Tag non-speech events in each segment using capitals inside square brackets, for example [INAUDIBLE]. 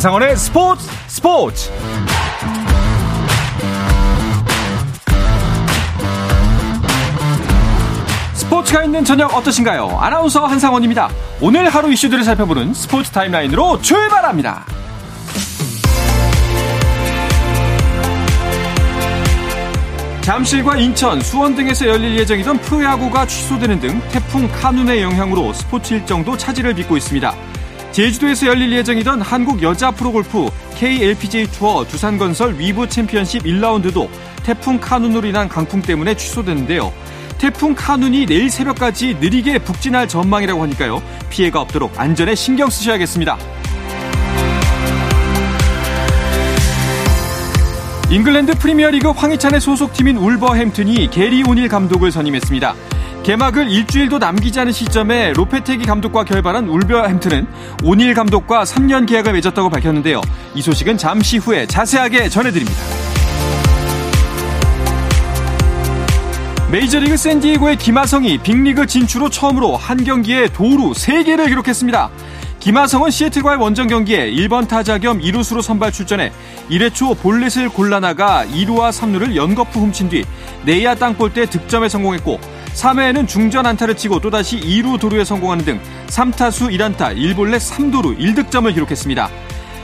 한상원의 스포츠 스포츠 스포츠가 있는 저녁 어떠신가요? 아나운서 한상원입니다. 오늘 하루 이슈들을 살펴보는 스포츠 타임라인으로 출발합니다. 잠실과 인천, 수원 등에서 열릴 예정이던 프로야구가 취소되는 등 태풍 카눈의 영향으로 스포츠 일정도 차질을 빚고 있습니다. 제주도에서 열릴 예정이던 한국 여자 프로골프 KLPGA 투어 두산건설 위브 챔피언십 1라운드도 태풍 카눈으로 인한 강풍 때문에 취소됐는데요. 태풍 카눈이 내일 새벽까지 느리게 북진할 전망이라고 하니까요. 피해가 없도록 안전에 신경 쓰셔야겠습니다. 잉글랜드 프리미어리그 황희찬의 소속팀인 울버햄튼이 게리 오닐 감독을 선임했습니다. 개막을 일주일도 남기지 않은 시점에 로페테기 감독과 결발한 울버햄튼은 오닐 감독과 3년 계약을 맺었다고 밝혔는데요. 이 소식은 잠시 후에 자세하게 전해드립니다. 메이저리그 샌디에고의 김하성이 빅리그 진출 후 처음으로 한 경기에 도루 3개를 기록했습니다. 김하성은 시애틀과의 원정 경기에 1번 타자 겸 2루수로 선발 출전해 1회 초 볼넷을 골라나가 2루와 3루를 연거푸 훔친 뒤 내야 땅볼 때 득점에 성공했고 3회에는 중전 안타를 치고 또다시 2루 도루에 성공하는 등 3타수 1안타 1볼넷 3도루 1득점을 기록했습니다.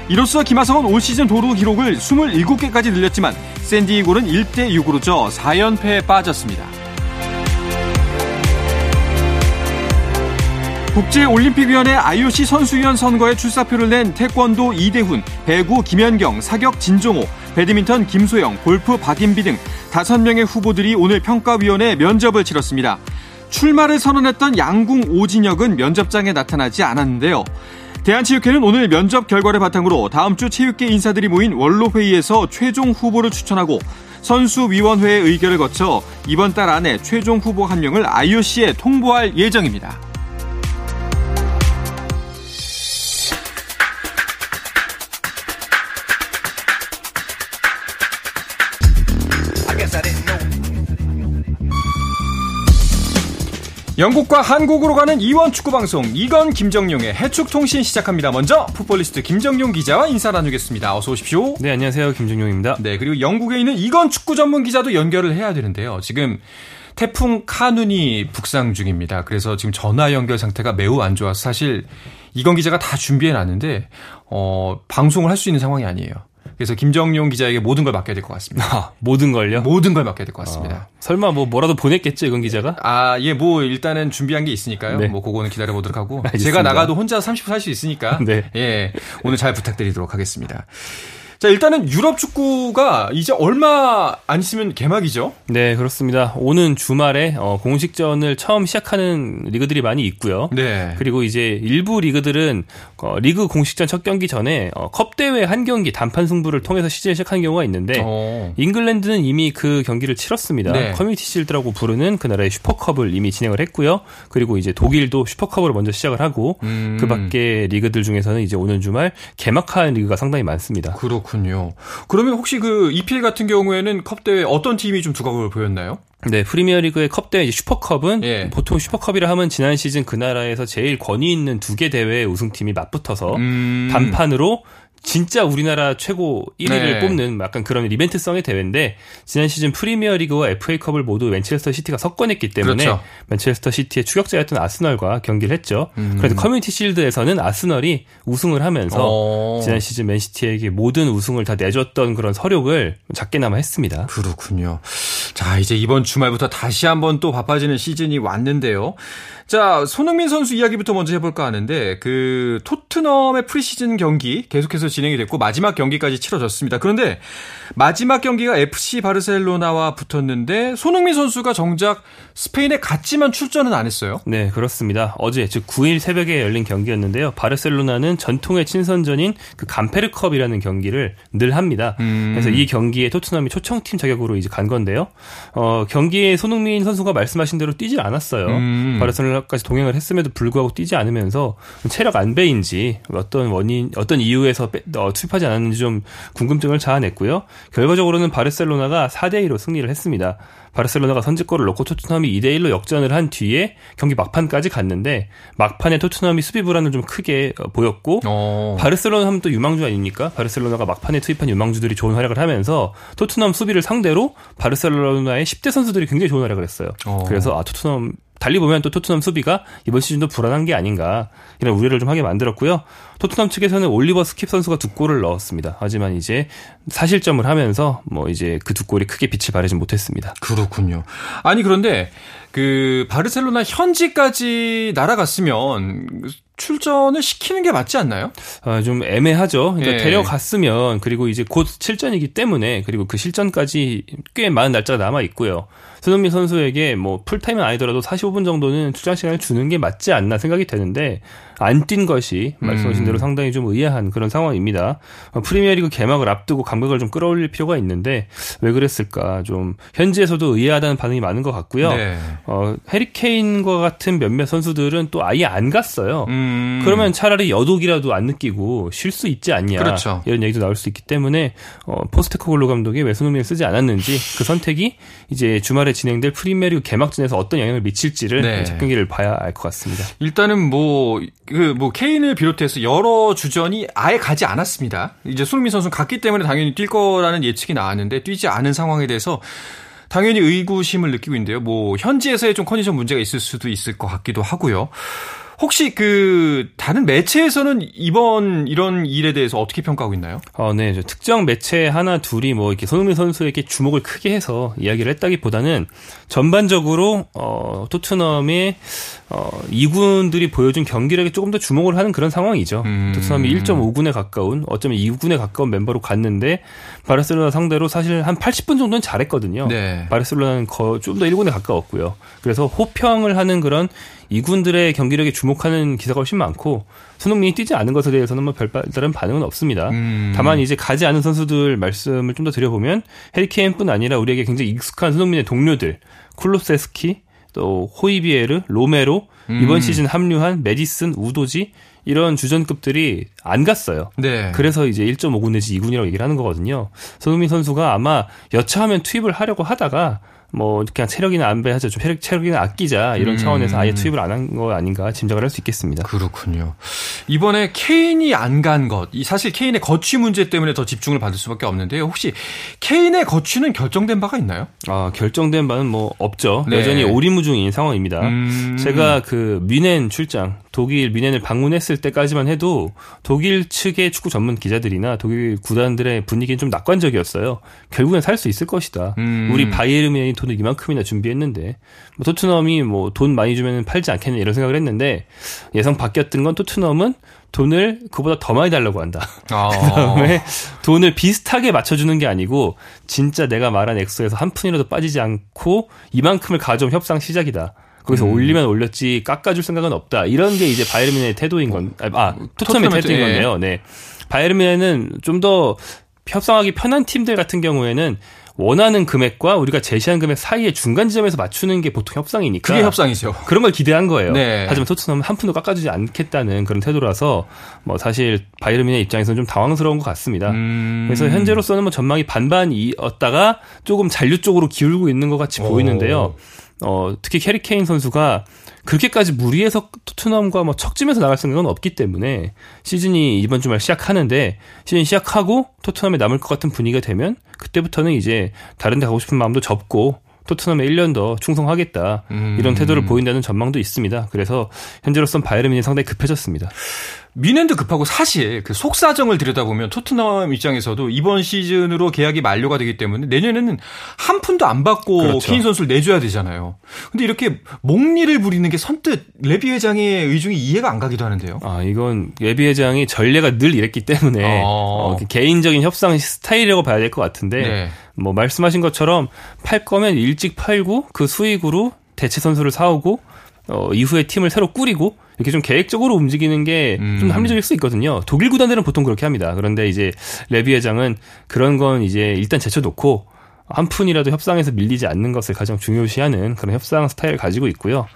이로써 김하성은 올 시즌 도루 기록을 27개까지 늘렸지만 샌디이골은 1대 6으로 져 4연패에 빠졌습니다. 국제올림픽위원회 IOC 선수위원 선거에 출사표를 낸 태권도 이대훈, 배구 김연경, 사격 진종호, 배드민턴 김소영, 골프 박인비 등 5명의 후보들이 오늘 평가위원회 면접을 치렀습니다. 출마를 선언했던 양궁 오진혁은 면접장에 나타나지 않았는데요. 대한체육회는 오늘 면접 결과를 바탕으로 다음 주 체육계 인사들이 모인 원로회의에서 최종 후보를 추천하고 선수위원회의 의결을 거쳐 이번 달 안에 최종 후보 한 명을 IOC에 통보할 예정입니다. 영국과 한국으로 가는 이원 축구 방송 이건 김정용의 해축 통신 시작합니다. 먼저 풋볼리스트 김정용 기자와 인사 나누겠습니다. 어서 오십시오. 네, 안녕하세요. 김정용입니다. 네, 그리고 영국에 있는 이건 축구 전문 기자도 연결을 해야 되는데요. 지금 태풍 카눈이 북상 중입니다. 그래서 지금 전화 연결 상태가 매우 안 좋아서 사실 이건 기자가 다 준비해 놨는데 어 방송을 할 수 있는 상황이 아니에요. 그래서 김정용 기자에게 모든 걸 맡겨야 될 것 같습니다. 아, 모든 걸요? 모든 걸 맡겨야 될 것 같습니다. 어, 설마 뭐 뭐라도 보냈겠죠, 이건 기자가? 아, 예, 뭐 일단은 준비한 게 있으니까요. 네. 뭐 그거는 기다려 보도록 하고 [LAUGHS] 제가 나가도 혼자 30분 할 수 있으니까 네. 예. 오늘 잘 부탁드리도록 하겠습니다. 자, 일단은 유럽 축구가 이제 얼마 안 있으면 개막이죠? 네, 그렇습니다. 오는 주말에 어, 공식전을 처음 시작하는 리그들이 많이 있고요. 네. 그리고 이제 일부 리그들은 어, 리그 공식전 첫 경기 전에 어, 컵 대회 한 경기 단판 승부를 통해서 시즌을 시작하는 경우가 있는데 오. 어. 잉글랜드는 이미 그 경기를 치렀습니다. 네. 커뮤니티 실드라고 부르는 그 나라의 슈퍼컵을 이미 진행을 했고요. 그리고 이제 독일도 슈퍼컵으로 먼저 시작을 하고 음. 그 밖에 리그들 중에서는 이제 오는 주말 개막하는 리그가 상당히 많습니다. 그렇 그렇군요. 그러면 혹시 그 EPL 같은 경우에는 컵 대회 어떤 팀이 좀 두각을 보였나요? 네, 프리미어리그의 컵 대회 슈퍼컵은 예. 보통 슈퍼컵이라 하면 지난 시즌 그 나라에서 제일 권위 있는 두 개 대회 우승팀이 맞붙어서 음... 단판으로 진짜 우리나라 최고 1위를 네. 뽑는 약간 그런 이벤트성의 대회인데 지난 시즌 프리미어리그와 FA컵을 모두 맨체스터 시티가 석권했기 때문에 그렇죠. 맨체스터 시티의 추격자였던 아스널과 경기를 했죠. 음. 그런데 커뮤니티 실드에서는 아스널이 우승을 하면서 오. 어. 지난 시즌 맨시티에게 모든 우승을 다 내줬던 그런 설욕을 작게나마 했습니다. 그렇군요. 자 이제 이번 주말부터 다시 한번 또 바빠지는 시즌이 왔는데요. 자, 손흥민 선수 이야기부터 먼저 해볼까 하는데, 그, 토트넘의 프리시즌 경기 계속해서 진행이 됐고, 마지막 경기까지 치러졌습니다. 그런데, 마지막 경기가 FC 바르셀로나와 붙었는데, 손흥민 선수가 정작 스페인에 갔지만 출전은 안 했어요? 네, 그렇습니다. 어제, 즉 9일 새벽에 열린 경기였는데요. 바르셀로나는 전통의 친선전인 그 감페르컵이라는 경기를 늘 합니다. 음. 그래서 이 경기에 토트넘이 초청팀 자격으로 이제 간 건데요. 어, 경기에 손흥민 선수가 말씀하신 대로 뛰질 않았어요. 음. 바르셀로나 까지 동행을 했음에도 불구하고 뛰지 않으면서 체력 안배인지 어떤 원인, 어떤 이유에서 빼, 어, 투입하지 않았는지 좀 궁금증을 자아냈고요. 결과적으로는 바르셀로나가 4대 2로 승리를 했습니다. 바르셀로나가 선제골을 넣고 토트넘이 2대 1로 역전을 한 뒤에 경기 막판까지 갔는데 막판에 토트넘이 수비 불안을 좀 크게 어, 보였고 어. 바르셀로나 하면 또 유망주 아닙니까? 바르셀로나가 막판에 투입한 유망주들이 좋은 활약을 하면서 토트넘 수비를 상대로 바르셀로나의 10대 선수들이 굉장히 좋은 활약을 했어요. 어. 그래서 아 토트넘 달리 보면 또 토트넘 수비가 이번 시즌도 불안한 게 아닌가 이런 우려를 좀 하게 만들었고요. 토트넘 측에서는 올리버 스킵 선수가 두 골을 넣었습니다. 하지만 이제 4실점을 하면서 뭐 이제 그 두 골이 크게 빛을 발하지 못했습니다. 그렇군요. 아니 그런데 그 바르셀로나 현지까지 날아갔으면 출전을 시키는 게 맞지 않나요? 아, 좀 애매하죠. 그러니까 예. 데려갔으면 그리고 이제 곧 실전이기 때문에 그리고 그 실전까지 꽤 많은 날짜가 남아 있고요. 손흥민 선수에게 뭐 풀타임은 아니더라도 45분 정도는 출장 시간을 주는 게 맞지 않나 생각이 되는데 안 뛴 것이 말씀하신 대로 음. 상당히 좀 의아한 그런 상황입니다. 어, 프리미어리그 개막을 앞두고 감각을 좀 끌어올릴 필요가 있는데 왜 그랬을까 좀 현지에서도 의아하다는 반응이 많은 것 같고요. 네. 어, 해리 케인과 같은 몇몇 선수들은 또 아예 안 갔어요. 음. 그러면 차라리 여독이라도 안 느끼고 쉴 수 있지 않냐 그렇죠. 이런 얘기도 나올 수 있기 때문에 어, 포스테코글로 감독이 왜 손흥민을 쓰지 않았는지 그 선택이 이제 주말에 진행될 프리미어리그 개막전에서 어떤 영향을 미칠지를 네. 경기를 봐야 알 것 같습니다. 일단은 뭐 그뭐 케인을 비롯해서 여러 주전이 아예 가지 않았습니다. 이제 손흥민 선수 갔기 때문에 당연히 뛸 거라는 예측이 나왔는데 뛰지 않은 상황에 대해서 당연히 의구심을 느끼고 있는데요. 뭐 현지에서의 좀 컨디션 문제가 있을 수도 있을 것 같기도 하고요. 혹시 그 다른 매체에서는 이번 이런 일에 대해서 어떻게 평가하고 있나요? 어, 네. 특정 매체 하나 둘이 뭐 이렇게 손흥민 선수에게 주목을 크게 해서 이야기를 했다기보다는 전반적으로 어 토트넘의 어 2군들이 보여준 경기력에 조금 더 주목을 하는 그런 상황이죠. 음. 토트넘이 1.5군에 가까운 어쩌면 2군에 가까운 멤버로 갔는데 바르셀로나 상대로 사실 한 80분 정도는 잘했거든요. 네. 바르셀로나는 좀 더 1군에 가까웠고요. 그래서 호평을 하는 그런 이군들의 경기력에 주목하는 기사가 훨씬 많고 손흥민이 뛰지 않은 것에 대해서는 뭐 별다른 반응은 없습니다. 음. 다만 이제 가지 않은 선수들 말씀을 좀 더 드려보면 해리케인뿐 아니라 우리에게 굉장히 익숙한 손흥민의 동료들 쿨로세스키 또 호이비에르 로메로 음. 이번 시즌 합류한 메디슨 우도지 이런 주전급들이 안 갔어요. 네. 그래서 이제 1.5군 내지 2군이라고 얘기를 하는 거거든요. 손흥민 선수가 아마 여차하면 투입을 하려고 하다가 뭐 그냥 체력이나 안배하자 좀 체력 체력이나 아끼자 이런 음. 차원에서 아예 투입을 안 한 거 아닌가 짐작을 할 수 있겠습니다. 그렇군요. 이번에 케인이 안 간 것, 사실 케인의 거취 문제 때문에 더 집중을 받을 수밖에 없는데요. 혹시 케인의 거취는 결정된 바가 있나요? 아 결정된 바는 뭐 없죠. 네. 여전히 오리무중인 상황입니다. 음. 제가 그 미넨 출장 독일 미넨을 방문했을 때까지만 해도 독일 측의 축구 전문 기자들이나 독일 구단들의 분위기는 좀 낙관적이었어요. 결국엔 살 수 있을 것이다. 음. 우리 바이에른 미넨이 돈을 이만큼이나 준비했는데 뭐 토트넘이 뭐 돈 많이 주면 팔지 않겠냐 이런 생각을 했는데 예상 바뀌었던 건 토트넘은 돈을 그보다 더 많이 달라고 한다. [LAUGHS] 아. 그다음에 돈을 비슷하게 맞춰주는 게 아니고 진짜 내가 말한 액수에서 한 푼이라도 빠지지 않고 이만큼을 가져온 협상 시작이다. 거기서 음. 올리면 올렸지 깎아줄 생각은 없다. 이런 게 이제 바이에른의 태도인 건, 아, 토트넘의 태도인 건데요. 네. 바이에른은 좀 더 협상하기 편한 팀들 같은 경우에는 원하는 금액과 우리가 제시한 금액 사이의 중간 지점에서 맞추는 게 보통 협상이니까. 그게 협상이죠. 그런 걸 기대한 거예요. 네. 하지만 토트넘은 한 푼도 깎아주지 않겠다는 그런 태도라서 뭐 사실 바이에른 뮌헨의 입장에서는 좀 당황스러운 것 같습니다. 음. 그래서 현재로서는 뭐 전망이 반반이었다가 조금 잔류 쪽으로 기울고 있는 것 같이 오. 보이는데요. 어, 특히 해리 케인 선수가 그렇게까지 무리해서 토트넘과 뭐 척지면서 나갈 생각은 없기 때문에 시즌이 이번 주말 시작하는데 시즌 시작하고 토트넘에 남을 것 같은 분위기가 되면 그때부터는 이제 다른 데 가고 싶은 마음도 접고 토트넘에 1년 더 충성하겠다 음. 이런 태도를 보인다는 전망도 있습니다. 그래서 현재로선 바이에른이 상당히 급해졌습니다. 미넨도 급하고 사실 그 속사정을 들여다보면 토트넘 입장에서도 이번 시즌으로 계약이 만료가 되기 때문에 내년에는 한 푼도 안 받고 그렇죠. 케인 선수를 내줘야 되잖아요. 근데 이렇게 목리를 부리는 게 선뜻 레비 회장의 의중이 이해가 안 가기도 하는데요. 아 이건 레비 회장이 전례가 늘 이랬기 때문에 어. 어, 개인적인 협상 스타일이라고 봐야 될 것 같은데 네. 뭐 말씀하신 것처럼 팔 거면 일찍 팔고 그 수익으로 대체 선수를 사오고 어, 이후에 팀을 새로 꾸리고 이렇게 좀 계획적으로 움직이는 게 좀 음. 합리적일 수 있거든요. 독일 구단들은 보통 그렇게 합니다. 그런데 이제 레비 회장은 그런 건 이제 일단 제쳐놓고 한 푼이라도 협상에서 밀리지 않는 것을 가장 중요시하는 그런 협상 스타일을 가지고 있고요.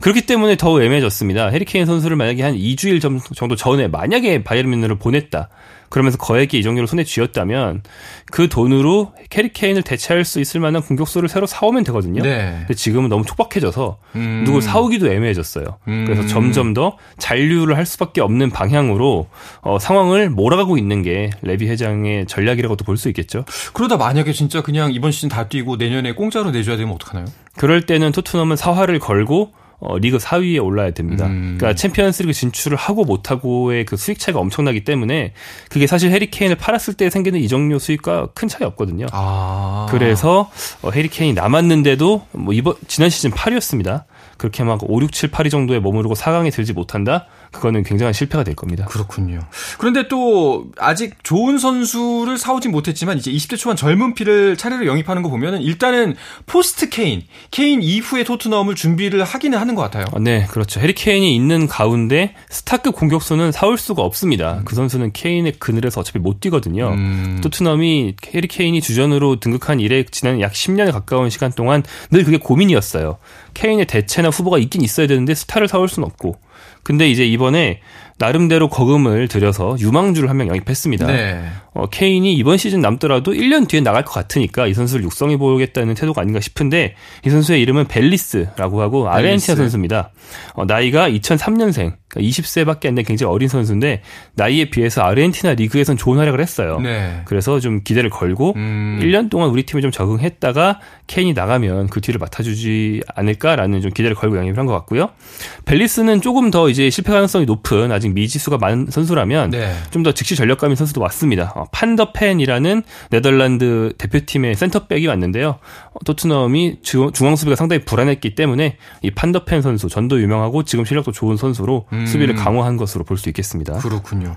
그렇기 때문에 더욱 애매해졌습니다. 해리케인 선수를 만약에 한 2주일 정도 전에 만약에 바이에른 뮌헨을 보냈다. 그러면서 거액의 이적료를 손에 쥐었다면 그 돈으로 해리케인을 대체할 수 있을 만한 공격수를 새로 사오면 되거든요. 네. 근데 지금은 너무 촉박해져서 음. 누굴 사오기도 애매해졌어요. 음. 그래서 점점 더 잔류를 할 수밖에 없는 방향으로 어, 상황을 몰아가고 있는 게 레비 회장의 전략이라고도 볼 수 있겠죠. 그러다 만약에 진짜 그냥 이번 시즌 다 뛰고 내년에 공짜로 내줘야 되면 어떡하나요? 그럴 때는 토트넘은 사활을 걸고 어, 리그 4위에 올라야 됩니다. 음. 그러니까 챔피언스리그 진출을 하고 못하고의 그 수익 차이가 엄청나기 때문에 그게 사실 해리 케인을 팔았을 때 생기는 이적료 수익과 큰 차이 없거든요. 아. 그래서 어, 해리 케인이 남았는데도 뭐 이번 지난 시즌 8위였습니다. 그렇게 막 5, 6, 7, 8위 정도에 머무르고 4강에 들지 못한다? 그거는 굉장한 실패가 될 겁니다. 그렇군요. 그런데 또 아직 좋은 선수를 사오진 못했지만 이제 20대 초반 젊은 피를 차례로 영입하는 거 보면은 일단은 포스트 케인, 케인 이후에 토트넘을 준비를 하기는 하는 것 같아요. 네, 그렇죠. 해리 케인이 있는 가운데 스타급 공격수는 사올 수가 없습니다. 음. 그 선수는 케인의 그늘에서 어차피 못 뛰거든요. 음. 토트넘이 해리 케인이 주전으로 등극한 이래 지난 약 10년에 가까운 시간 동안 늘 그게 고민이었어요. 케인의 대체나 후보가 있긴 있어야 되는데 스타를 사올 수는 없고 근데 이제 이번에 나름대로 거금을 들여서 유망주를 한 명 영입했습니다. 네. 어, 케인이 이번 시즌 남더라도 1년 뒤에 나갈 것 같으니까 이 선수를 육성해 보겠다는 태도가 아닌가 싶은데 이 선수의 이름은 벨리스라고 하고. 아르헨티나 선수입니다. 어, 나이가 2003년생, 그러니까 20세밖에 안 된 굉장히 어린 선수인데 나이에 비해서 아르헨티나 리그에선 좋은 활약을 했어요. 네. 그래서 좀 기대를 걸고 음. 1년 동안 우리 팀에 좀 적응했다가 케인이 나가면 그 뒤를 맡아주지 않을까라는 좀 기대를 걸고 영입을 한 것 같고요. 벨리스는 조금 더 이제 실패 가능성이 높은 아직 미지수가 많은 선수라면 네. 좀더 즉시 전력감인 선수도 왔습니다. 어, 판더펜이라는 네덜란드 대표팀의 센터백이 왔는데요. 어, 토트넘이 중앙 수비가 상당히 불안했기 때문에 이 판더펜 선수 전도 유명하고 지금 실력도 좋은 선수로 음. 수비를 강화한 것으로 볼 수 있겠습니다. 그렇군요.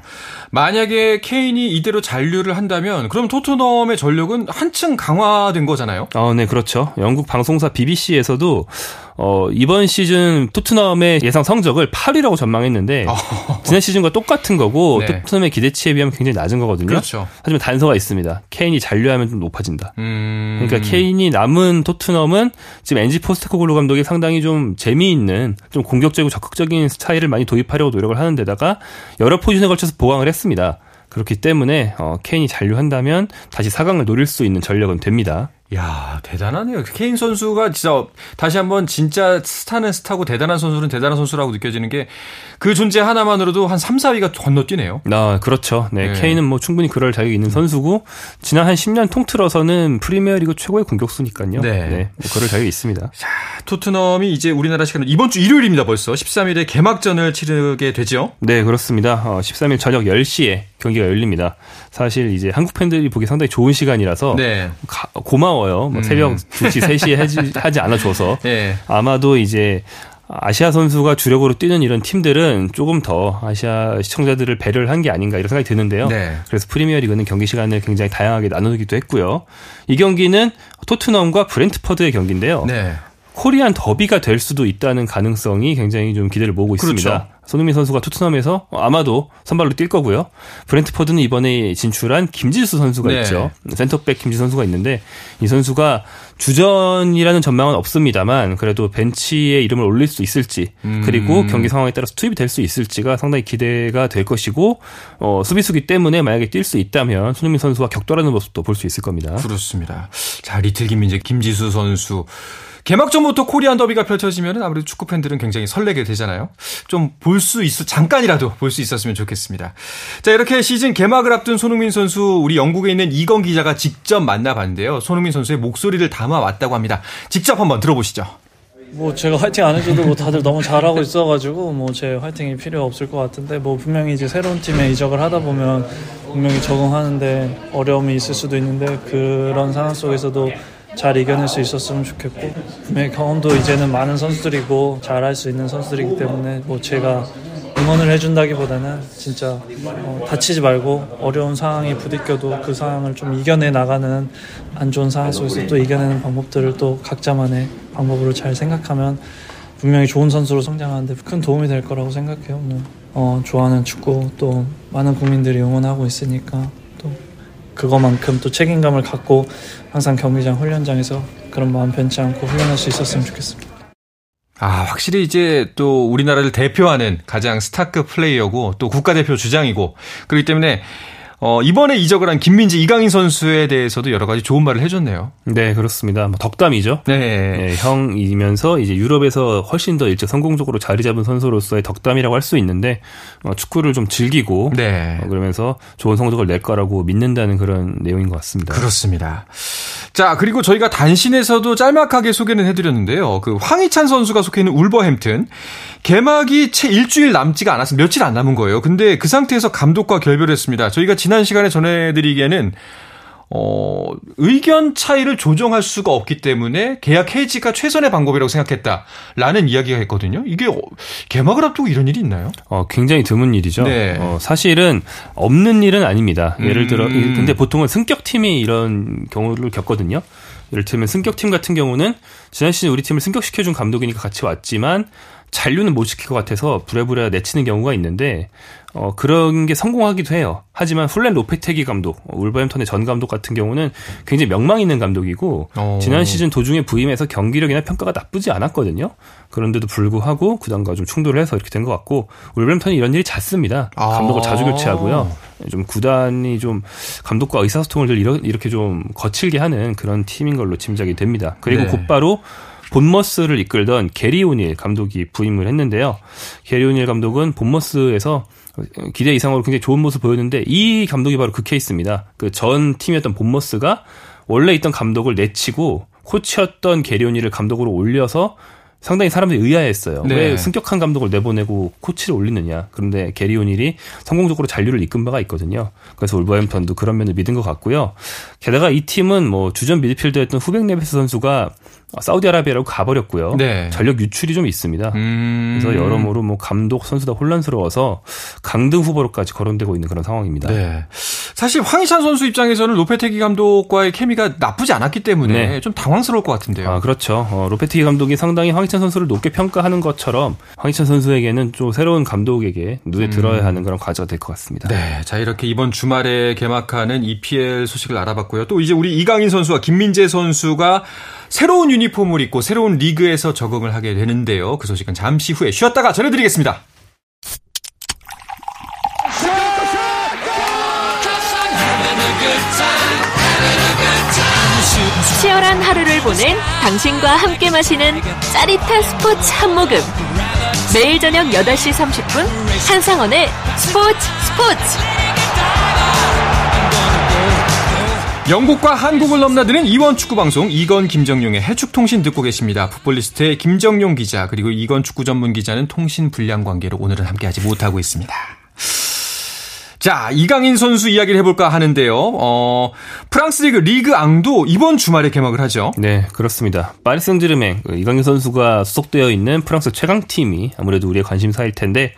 만약에 케인이 이대로 잔류를 한다면 그럼 토트넘의 전력은 한층 강화된 거잖아요. 어, 네, 그렇죠. 영국 방송사 BBC에서도 어, 이번 시즌 토트넘의 예상 성적을 8위라고 전망했는데 어. 지난 시즌과 똑같은 거고 네. 토트넘의 기대치에 비하면 굉장히 낮은 거거든요. 그렇죠. 하지만 단서가 있습니다. 케인이 잔류하면 좀 높아진다. 음... 그러니까 케인이 남은 토트넘은 지금 엔제 포스테코글루 감독이 상당히 좀 재미있는 좀 공격적이고 적극적인 스타일을 많이 도입하려고 노력을 하는 데다가 여러 포지션에 걸쳐서 보강을 했습니다. 그렇기 때문에 어, 케인이 잔류한다면 다시 4강을 노릴 수 있는 전력은 됩니다. 야 대단하네요. 케인 선수가 진짜 다시 한번 진짜 스타는 스타고 대단한 선수는 대단한 선수라고 느껴지는 게 그 존재 하나만으로도 한 3, 4위가 건너뛰네요. 아, 그렇죠. 네, 네. 케인은 뭐 충분히 그럴 자격이 있는 선수고 지난 한 10년 통틀어서는 프리미어리그 최고의 공격수니까요. 네. 네 뭐 그럴 자격이 있습니다. 자, 토트넘이 이제 우리나라 시간으로 이번 주 일요일입니다, 벌써. 13일에 개막전을 치르게 되죠? 네, 그렇습니다. 어, 13일 저녁 10시에 경기가 열립니다. 사실 이제 한국 팬들이 보기 상당히 좋은 시간이라서 네. 가, 고마워요. 뭐 음. 새벽 2시, 3시에 하지, [LAUGHS] 하지 않아줘서 네. 아마도 이제 아시아 선수가 주력으로 뛰는 이런 팀들은 조금 더 아시아 시청자들을 배려를 한 게 아닌가 이런 생각이 드는데요. 네. 그래서 프리미어 리그는 경기 시간을 굉장히 다양하게 나누기도 했고요. 이 경기는 토트넘과 브렌트퍼드의 경기인데요. 네. 코리안 더비가 될 수도 있다는 가능성이 굉장히 좀 기대를 모으고 있습니다. 그렇죠. 손흥민 선수가 토트넘에서 아마도 선발로 뛸 거고요. 브렌트퍼드는 이번에 진출한 김지수 선수가 네. 있죠. 센터백 김지수 선수가 있는데 이 선수가 주전이라는 전망은 없습니다만 그래도 벤치에 이름을 올릴 수 있을지 음. 그리고 경기 상황에 따라서 투입이 될 수 있을지가 상당히 기대가 될 것이고 어, 수비수기 때문에 만약에 뛸 수 있다면 손흥민 선수와 격돌하는 모습도 볼 수 있을 겁니다. 그렇습니다. 자 리틀 김민재 김지수 선수 개막전부터 코리안 더비가 펼쳐지면 아무래도 축구 팬들은 굉장히 설레게 되잖아요. 좀 볼 수 있어 잠깐이라도 볼 수 있었으면 좋겠습니다. 자 이렇게 시즌 개막을 앞둔 손흥민 선수 우리 영국에 있는 이건 기자가 직접 만나봤는데요. 손흥민 선수의 목소리를 담아 왔다고 합니다. 직접 한번 들어보시죠. 뭐 제가 화이팅 안 해줘도 뭐 다들 너무 잘하고 있어가지고 뭐 제 화이팅이 필요 없을 것 같은데 뭐 분명히 이제 새로운 팀에 이적을 하다 보면 분명히 적응하는데 어려움이 있을 수도 있는데 그런 상황 속에서도 잘 이겨낼 수 있었으면 좋겠고 분명히 경험도 이제는 많은 선수들이고 잘할 수 있는 선수들이기 때문에 뭐 제가 응원을 해준다기보다는 진짜 어, 다치지 말고 어려운 상황에 부딪혀도 그 상황을 좀 이겨내 나가는 안 좋은 상황 속에서 또 이겨내는 방법들을 또 각자만의 방법으로 잘 생각하면 분명히 좋은 선수로 성장하는데 큰 도움이 될 거라고 생각해요. 뭐, 어, 좋아하는 축구 또 많은 국민들이 응원하고 있으니까 또 그거만큼 또 책임감을 갖고 항상 경기장 훈련장에서 그런 마음 변치 않고 훈련할 수 있었으면 좋겠습니다. 아, 확실히 이제 또 우리나라를 대표하는 가장 스타급 플레이어고 또 국가대표 주장이고 그렇기 때문에 어, 이번에 이적을 한 김민지, 이강인 선수에 대해서도 여러 가지 좋은 말을 해줬네요. 네, 그렇습니다. 뭐 덕담이죠. 네. 네. 형이면서 이제 유럽에서 훨씬 더 일찍 성공적으로 자리 잡은 선수로서의 덕담이라고 할 수 있는데 어, 축구를 좀 즐기고 네. 어, 그러면서 좋은 성적을 낼 거라고 믿는다는 그런 내용인 것 같습니다. 그렇습니다. 자, 그리고 저희가 단신에서도 짤막하게 소개는 해드렸는데요. 그 황희찬 선수가 속해 있는 울버햄튼 개막이 채 일주일 남지가 않았어 며칠 안 남은 거예요. 근데 그 상태에서 감독과 결별했습니다. 저희가 지난 시간에 전해드리기에는 어, 의견 차이를 조정할 수가 없기 때문에 계약 해지가 최선의 방법이라고 생각했다라는 이야기가 있거든요. 이게 어, 개막을 앞두고 이런 일이 있나요? 어, 굉장히 드문 일이죠. 네. 어, 사실은 없는 일은 아닙니다. 예를 들어, 음. 근데 보통은 승격팀이 이런 경우를 겪거든요. 예를 들면 승격팀 같은 경우는 지난 시즌 우리 팀을 승격시켜준 감독이니까 같이 왔지만 잔류는 못 시킬 것 같아서 부랴부랴 내치는 경우가 있는데 어, 그런 게 성공하기도 해요. 하지만 훌렌 로페테기 감독, 울버햄턴의 전 감독 같은 경우는 굉장히 명망 있는 감독이고 오. 어. 지난 시즌 도중에 부임해서 경기력이나 평가가 나쁘지 않았거든요. 그런데도 불구하고 구단과 좀 충돌을 해서 이렇게 된 것 같고 울버햄턴이 이런 일이 잦습니다. 아. 감독을 자주 교체하고요. 좀 구단이 좀 감독과 의사소통을 이렇게 좀 거칠게 하는 그런 팀인 걸로 짐작이 됩니다. 그리고 네. 곧바로 본머스를 이끌던 게리 오닐 감독이 부임을 했는데요. 게리 오닐 감독은 본머스에서 기대 이상으로 굉장히 좋은 모습 보였는데 이 감독이 바로 그 케이스입니다. 그 전 팀이었던 본머스가 원래 있던 감독을 내치고 코치였던 게리 오닐을 감독으로 올려서 상당히 사람들이 의아했어요. 네. 왜 승격한 감독을 내보내고 코치를 올리느냐. 그런데 게리 오닐이 성공적으로 잔류를 이끈 바가 있거든요. 그래서 올버햄턴도 그런 면을 믿은 것 같고요. 게다가 이 팀은 뭐 주전 미드필더였던 후백 네베스 선수가 사우디아라비아라고 가버렸고요. 네. 전력 유출이 좀 있습니다. 음... 그래서 여러모로 뭐 감독 선수 다 혼란스러워서 강등 후보로까지 거론되고 있는 그런 상황입니다. 네. 사실 황희찬 선수 입장에서는 로페테기 감독과의 케미가 나쁘지 않았기 때문에 네. 좀 당황스러울 것 같은데요. 아 그렇죠. 어, 로페테기 감독이 상당히 황희찬 선수를 높게 평가하는 것처럼 황희찬 선수에게는 좀 새로운 감독에게 눈에 음... 들어야 하는 그런 과제가 될 것 같습니다. 네. 자 이렇게 이번 주말에 개막하는 EPL 소식을 알아봤고요. 또 이제 우리 이강인 선수와 김민재 선수가 새로운 유니폼을 입고 새로운 리그에서 적응을 하게 되는데요. 그 소식은 잠시 후에 쉬었다가 전해드리겠습니다. 치열한 하루를 보낸 당신과 함께 마시는 짜릿한 스포츠 한 모금. 매일 저녁 8시 30분 한상원의 스포츠 스포츠. 영국과 한국을 넘나드는 이원 축구 방송 이건 김정용의 해축 통신 듣고 계십니다. 풋볼리스트의 김정용 기자 그리고 이건 축구 전문 기자는 통신 불량 관계로 오늘은 함께하지 못하고 있습니다. 자, 이강인 선수 이야기를 해볼까 하는데요. 어, 프랑스 리그 리그 앙도 이번 주말에 개막을 하죠. 네, 그렇습니다. 파리 생제르맹 그 이강인 선수가 소속되어 있는 프랑스 최강 팀이 아무래도 우리의 관심사일 텐데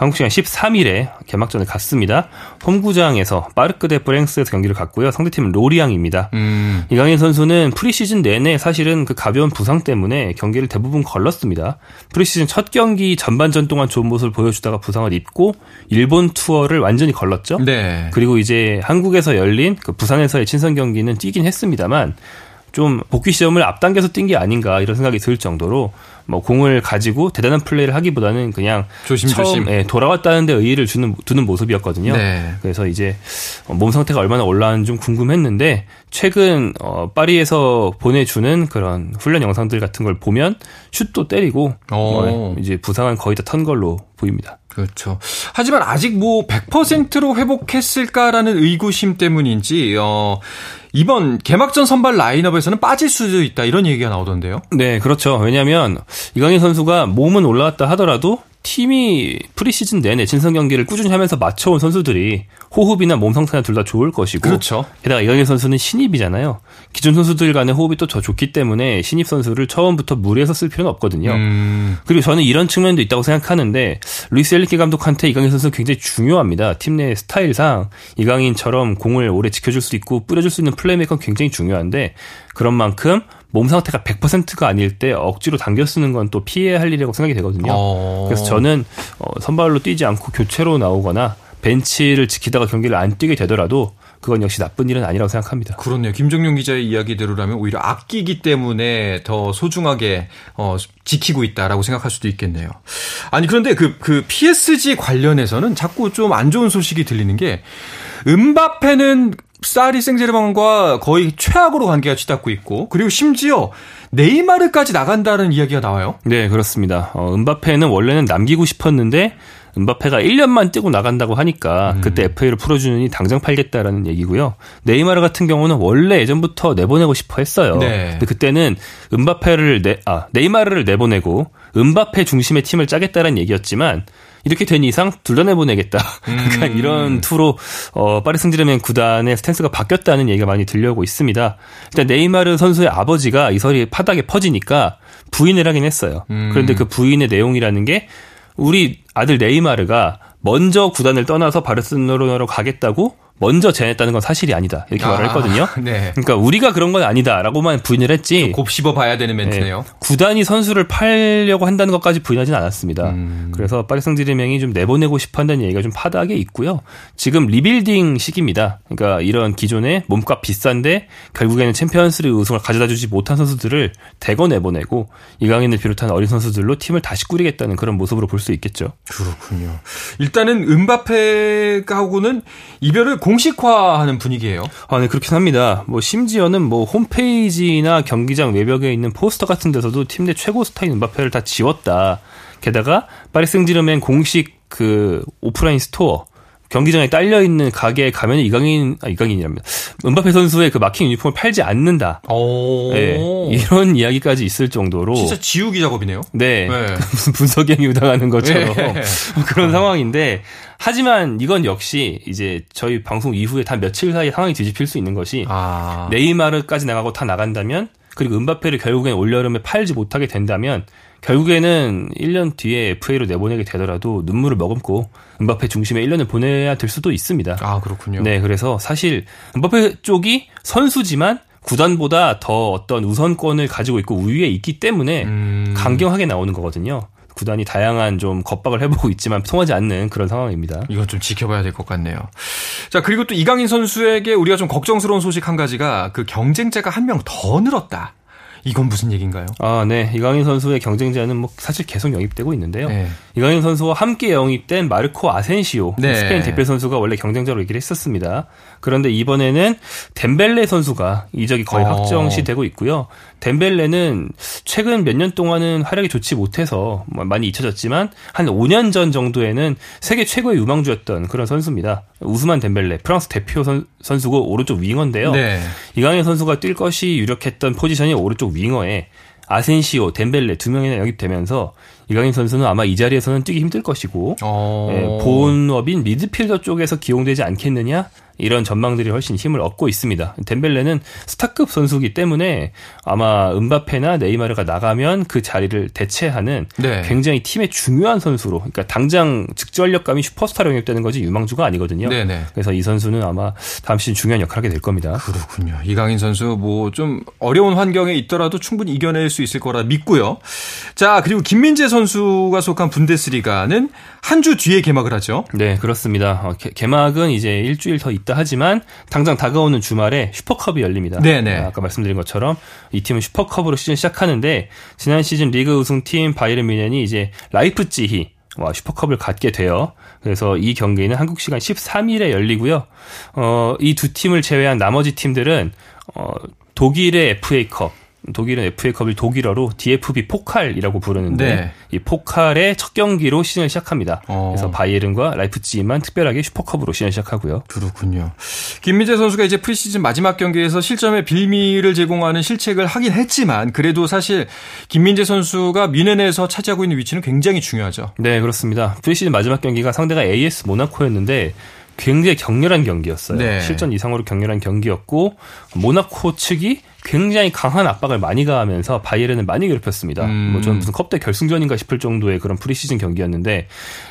한국 시간 13일에 개막전을 갖습니다. 홈구장에서 파르크 데 프랭스에서 경기를 갖고요. 상대팀은 로리앙입니다. 음. 이강인 선수는 프리시즌 내내 사실은 그 가벼운 부상 때문에 경기를 대부분 걸렀습니다. 프리시즌 첫 경기 전반전 동안 좋은 모습을 보여주다가 부상을 입고 일본 투어를 완전히 걸렀죠. 네. 그리고 이제 한국에서 열린 그 부산에서의 친선 경기는 뛰긴 했습니다만 좀 복귀 시험을 앞당겨서 뛴 게 아닌가 이런 생각이 들 정도로 뭐 공을 가지고 대단한 플레이를 하기보다는 그냥 조심조심 예, 돌아왔다는 데 의의를 주는 두는 모습이었거든요. 네. 그래서 이제 몸 상태가 얼마나 올라왔는지 좀 궁금했는데 최근 어 파리에서 보내주는 그런 훈련 영상들 같은 걸 보면 슛도 때리고 어, 이제 부상은 거의 다 턴 걸로 보입니다. 그렇죠. 하지만 아직 뭐 100%로 회복했을까라는 의구심 때문인지 어 이번 개막전 선발 라인업에서는 빠질 수도 있다 이런 얘기가 나오던데요. 네, 그렇죠. 왜냐하면 이강인 선수가 몸은 올라왔다 하더라도 팀이 프리시즌 내내 진성 경기를 꾸준히 하면서 맞춰온 선수들이 호흡이나 몸 상태나 둘 다 좋을 것이고 그렇죠. 게다가 이강인 선수는 신입이잖아요. 기존 선수들 간의 호흡이 또 더 좋기 때문에 신입 선수를 처음부터 무리해서 쓸 필요는 없거든요. 음. 그리고 저는 이런 측면도 있다고 생각하는데 루이스 엘리케 감독한테 이강인 선수 굉장히 중요합니다. 팀 내 스타일상 이강인처럼 공을 오래 지켜줄 수 있고 뿌려줄 수 있는 플레이메이커는 굉장히 중요한데 그런 만큼 몸 상태가 100%가 아닐 때 억지로 당겨 쓰는 건 또 피해야 할 일이라고 생각이 되거든요. 어... 그래서 저는 어, 선발로 뛰지 않고 교체로 나오거나 벤치를 지키다가 경기를 안 뛰게 되더라도 그건 역시 나쁜 일은 아니라고 생각합니다. 그렇네요. 김정용 기자의 이야기대로라면 오히려 아끼기 때문에 더 소중하게 어, 지키고 있다라고 생각할 수도 있겠네요. 아니 그런데 그, 그 PSG 관련해서는 자꾸 좀 안 좋은 소식이 들리는 게 음바페는 사리 생제르맹과 거의 최악으로 관계가 치닫고 있고 그리고 심지어 네이마르까지 나간다는 이야기가 나와요. 네, 그렇습니다. 어, 음바페는 원래는 남기고 싶었는데 음바페가 1년만 뛰고 나간다고 하니까 음. 그때 FA를 풀어주느니 당장 팔겠다라는 얘기고요. 네이마르 같은 경우는 원래 예전부터 내보내고 싶어 했어요. 네. 근데 그때는 음바페를 내, 아, 네이마르를 내보내고 음바페 중심의 팀을 짜겠다는 얘기였지만 이렇게 된 이상 둘다 내보내겠다. [LAUGHS] 음. 약간 이런 투로 어 파리 승지르맹 구단의 스탠스가 바뀌었다는 얘기가 많이 들려오고 있습니다. 일단 네이마르 선수의 아버지가 이 설이 파닥에 퍼지니까 부인을 하긴 했어요. 음. 그런데 그 부인의 내용이라는 게 우리 아들 네이마르가 먼저 구단을 떠나서 바르셀로나로 가겠다고 먼저 제안했다는 건 사실이 아니다 이렇게 아, 말을 했거든요. [LAUGHS] 네. 그러니까 우리가 그런 건 아니다라고만 부인을 했지. 곱씹어 봐야 되는 멘트네요. 네. 구단이 선수를 팔려고 한다는 것까지 부인하지는 않았습니다. 음. 그래서 파리 생제르맹이 좀 내보내고 싶어한다는 얘기가 좀 파다하게 있고요. 지금 리빌딩 시기입니다. 그러니까 이런 기존의 몸값 비싼데 결국에는 챔피언스리그 우승을 가져다주지 못한 선수들을 대거 내보내고 이강인을 비롯한 어린 선수들로 팀을 다시 꾸리겠다는 그런 모습으로 볼 수 있겠죠. 그렇군요. 일단은 음바페하고는 이별을 공식화하는 분위기예요. 아, 네, 그렇긴 합니다. 뭐 심지어는 뭐 홈페이지나 경기장 외벽에 있는 포스터 같은 데서도 팀 내 최고 스타인 음바페를 다 지웠다. 게다가 파리 생제르맹 공식 그 오프라인 스토어 경기장에 딸려 있는 가게에 가면 이강인 아 이강인이랍니다. 은바페 선수의 그 마킹 유니폼을 팔지 않는다. 네, 이런 이야기까지 있을 정도로 진짜 지우기 작업이네요. 네, 네. [LAUGHS] 분석행위 당하는 것처럼 네. [LAUGHS] 그런 상황인데 하지만 이건 역시 이제 저희 방송 이후에 단 며칠 사이에 상황이 뒤집힐 수 있는 것이 아. 네이마르까지 나가고 다 나간다면 그리고 은바페를 결국엔 올여름에 팔지 못하게 된다면 결국에는 1년 뒤에 FA로 내보내게 되더라도 눈물을 머금고 은바페 중심에 1년을 보내야 될 수도 있습니다. 아, 그렇군요. 네, 그래서 사실 은바페 쪽이 선수지만 구단보다 더 어떤 우선권을 가지고 있고 우위에 있기 때문에 음... 강경하게 나오는 거거든요. 구단이 다양한 좀 겁박을 해보고 있지만 통하지 않는 그런 상황입니다. 이건 좀 지켜봐야 될 것 같네요. 자, 그리고 또 이강인 선수에게 우리가 좀 걱정스러운 소식 한 가지가 그 경쟁자가 한 명 더 늘었다. 이건 무슨 얘기인가요? 아, 네. 이강인 선수의 경쟁자는 뭐 사실 계속 영입되고 있는데요. 네. 이강인 선수와 함께 영입된 마르코 아센시오 네. 스페인 대표 선수가 원래 경쟁자로 얘기를 했었습니다. 그런데 이번에는 덴벨레 선수가 이적이 거의 어. 확정시 되고 있고요. 덴벨레는 최근 몇 년 동안은 활약이 좋지 못해서 뭐 많이 잊혀졌지만 한 5년 전 정도에는 세계 최고의 유망주였던 그런 선수입니다. 우스만 덴벨레 프랑스 대표 선, 수고 오른쪽 윙어인데요. 네. 이강인 선수가 뛸 것이 유력했던 포지션이 오른쪽 윙어에 아센시오, 덴벨레 두 명이나 영입되면서 이강인 선수는 아마 이 자리에서는 뛰기 힘들 것이고 어... 예, 본업인 미드필더 쪽에서 기용되지 않겠느냐 이런 전망들이 훨씬 힘을 얻고 있습니다. 덴벨레는 스타급 선수기 때문에 아마 은바페나 네이마르가 나가면 그 자리를 대체하는 네. 굉장히 팀의 중요한 선수로 그러니까 당장 직전력감이 슈퍼스타로 영입되는 거지 유망주가 아니거든요. 네네. 네. 그래서 이 선수는 아마 다음 시즌 중요한 역할을 하게 될 겁니다. 그렇군요. 이강인 선수 뭐 좀 어려운 환경에 있더라도 충분히 이겨낼 수 있을 거라 믿고요. 자 그리고 김민재 선수 가 속한 분데스리가는 한 주 뒤에 개막을 하죠. 네 그렇습니다. 어, 개, 개막은 이제 일주일 더 있다. 하지만 당장 다가오는 주말에 슈퍼컵이 열립니다. 네네. 아, 아까 말씀드린 것처럼 이 팀은 슈퍼컵으로 시즌 시작하는데 지난 시즌 리그 우승팀 바이에른 뮌헨이 이제 라이프찌히 와 슈퍼컵을 갖게 돼요. 그래서 이 경기는 한국 시간 13일에 열리고요. 어, 이 두 팀을 제외한 나머지 팀들은 어, 독일의 FA컵, 독일은 FA컵을 독일어로 DFB 포칼이라고 부르는데 네. 이 포칼의 첫 경기로 시즌을 시작합니다. 어. 그래서 바이에른과 라이프치히만 특별하게 슈퍼컵으로 시즌을 시작하고요. 그렇군요. 김민재 선수가 이제 프리시즌 마지막 경기에서 실점의 빌미를 제공하는 실책을 하긴 했지만 그래도 사실 김민재 선수가 뮌헨에서 차지하고 있는 위치는 굉장히 중요하죠. 네, 그렇습니다. 프리시즌 마지막 경기가 상대가 AS 모나코였는데 굉장히 격렬한 경기였어요. 네. 실전 이상으로 격렬한 경기였고 모나코 측이 굉장히 강한 압박을 많이 가하면서 바이에른을 많이 괴롭혔습니다. 음. 뭐 저는 무슨 컵대회 결승전인가 싶을 정도의 그런 프리시즌 경기였는데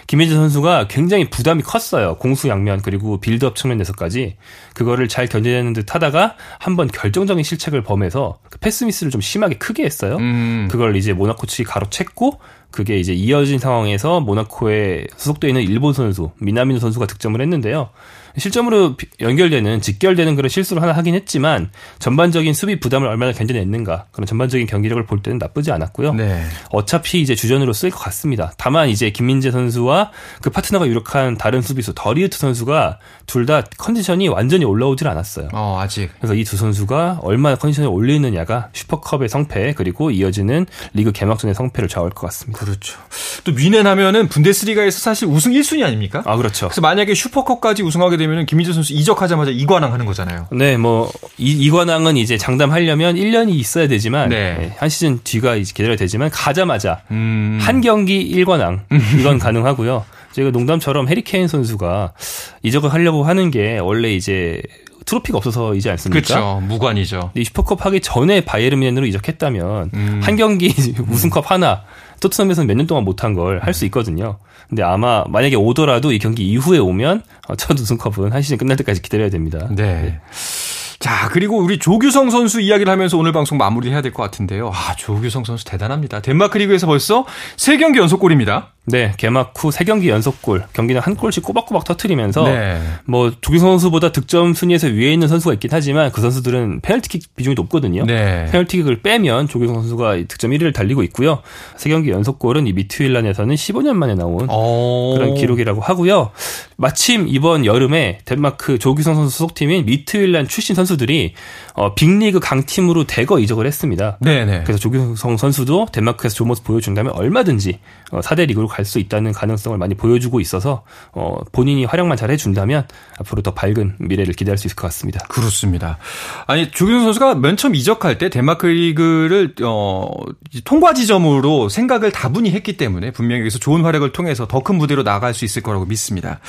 김민재 선수가 굉장히 부담이 컸어요. 공수 양면 그리고 빌드업 측면에서까지 그거를 잘 견뎌내는 듯 하다가 한번 결정적인 실책을 범해서 그 패스 미스를 좀 심하게 크게 했어요. 음. 그걸 이제 모나코 측이 가로챘고 그게 이제 이어진 상황에서 모나코에 소속되어 있는 일본 선수 미나미노 선수가 득점을 했는데요. 실점으로 연결되는 직결되는 그런 실수를 하나 하긴 했지만 전반적인 수비 부담을 얼마나 견뎌냈는가 그런 전반적인 경기력을 볼 때는 나쁘지 않았고요. 네. 어차피 이제 주전으로 쓸것 같습니다. 다만 이제 김민재 선수와 그 파트너가 유력한 다른 수비수 더리우트 선수가 둘 다 컨디션이 완전히 올라오질 않았어요. 어, 아직. 그래서 이 두 선수가 얼마나 컨디션을 올리느냐가 슈퍼컵의 성패 그리고 이어지는 리그 개막전의 성패를 좌우할 것 같습니다. 그렇죠. 또 뮌헨하면은 분데스리가에서 사실 우승 1순위 아닙니까? 아 그렇죠. 그래서 만약에 슈퍼컵까지 우승하게 되면 김민재 선수 이적하자마자 이관왕 하는 거잖아요. 네, 뭐 이, 이관왕은 이제 장담하려면 1년이 있어야 되지만 네. 네, 한 시즌 뒤가 이제 기다려야 되지만 가자마자 음... 한 경기 1관왕 이건 가능하고요. 제가 농담처럼 해리케인 선수가 이적을 하려고 하는 게 원래 이제 트로피가 없어서이지 않습니까? 그렇죠. 무관이죠. 이 슈퍼컵 하기 전에 바이에른 뮌헨으로 이적했다면 음. 한 경기 [LAUGHS] 우승컵 하나 토트넘에서는 몇 년 동안 못한 걸 할 수 있거든요. 근데 아마 만약에 오더라도 이 경기 이후에 오면 첫 우승컵은 한 시즌 끝날 때까지 기다려야 됩니다. 네. 네. 자, 그리고 우리 조규성 선수 이야기를 하면서 오늘 방송 마무리해야 될 것 같은데요. 아, 조규성 선수 대단합니다. 덴마크 리그에서 벌써 3경기 연속골입니다. 네, 개막 후 3경기 연속골, 경기는 한 골씩 꼬박꼬박 터트리면서 네. 뭐 조규성 선수보다 득점 순위에서 위에 있는 선수가 있긴 하지만 그 선수들은 페널티킥 비중이 높거든요. 네. 페널티킥을 빼면 조규성 선수가 득점 1위를 달리고 있고요. 3경기 연속골은 이 미트윌란에서는 15년 만에 나온 오. 그런 기록이라고 하고요. 마침 이번 여름에 덴마크 조규성 선수 소속팀인 미트윌란 출신 선수들이 어, 빅리그 강팀으로 대거 이적을 했습니다. 네네. 네. 그래서 조규성 선수도 덴마크에서 좋은 모습 보여준다면 얼마든지 어, 4대 리그로 갈수 있다는 가능성을 많이 보여주고 있어서 어, 본인이 활약만 잘 해준다면 앞으로 더 밝은 미래를 기대할 수 있을 것 같습니다. 그렇습니다. 아니 조규성 선수가 맨 처음 이적할 때 덴마크 리그를 어, 통과 지점으로 생각을 다분히 했기 때문에 분명히 여기서 좋은 활약을 통해서 더 큰 무대로 나갈 수 있을 거라고 믿습니다.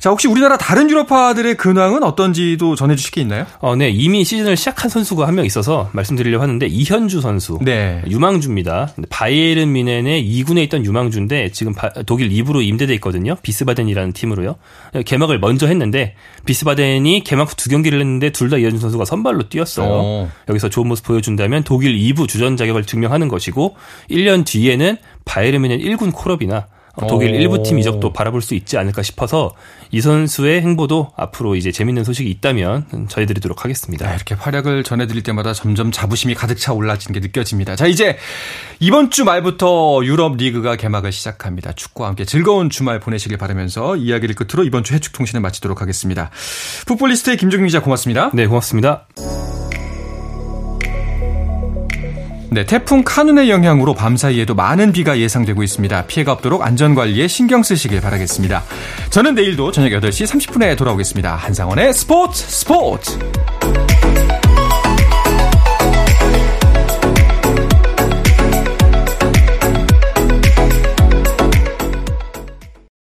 자 혹시 우리나라 다른 유럽파들의 근황은 어떤지도 전해주실 게 있나요? 어, 네 이미 시즌을 시작한 선수가 한 명 있어서 말씀드리려고 하는데 이현주 선수, 네. 유망주입니다. 바이에른 미넨의 2군에 있던 유망주인데 지금 독일 2부로 임대돼 있거든요. 비스바덴이라는 팀으로요. 개막을 먼저 했는데 비스바덴이 개막 후 두 경기를 했는데 둘 다 이현주 선수가 선발로 뛰었어요. 오. 어. 여기서 좋은 모습 보여준다면 독일 2부 주전 자격을 증명하는 것이고 1년 뒤에는 바이에른 미넨 1군 콜업이나 독일 일부 팀 이적도 바라볼 수 있지 않을까 싶어서 이 선수의 행보도 앞으로 이제 재밌는 소식이 있다면 전해드리도록 하겠습니다. 네, 이렇게 활약을 전해드릴 때마다 점점 자부심이 가득 차 올라지는 게 느껴집니다. 자 이제 이번 주 말부터 유럽 리그가 개막을 시작합니다. 축구와 함께 즐거운 주말 보내시길 바라면서 이야기를 끝으로 이번 주 해축 통신을 마치도록 하겠습니다. 풋볼리스트의 김종민 기자 고맙습니다. 네 고맙습니다. 네, 태풍 카눈의 영향으로 밤사이에도 많은 비가 예상되고 있습니다. 피해가 없도록 안전관리에 신경 쓰시길 바라겠습니다. 저는 내일도 저녁 8시 30분에 돌아오겠습니다. 한상원의 스포츠 스포츠!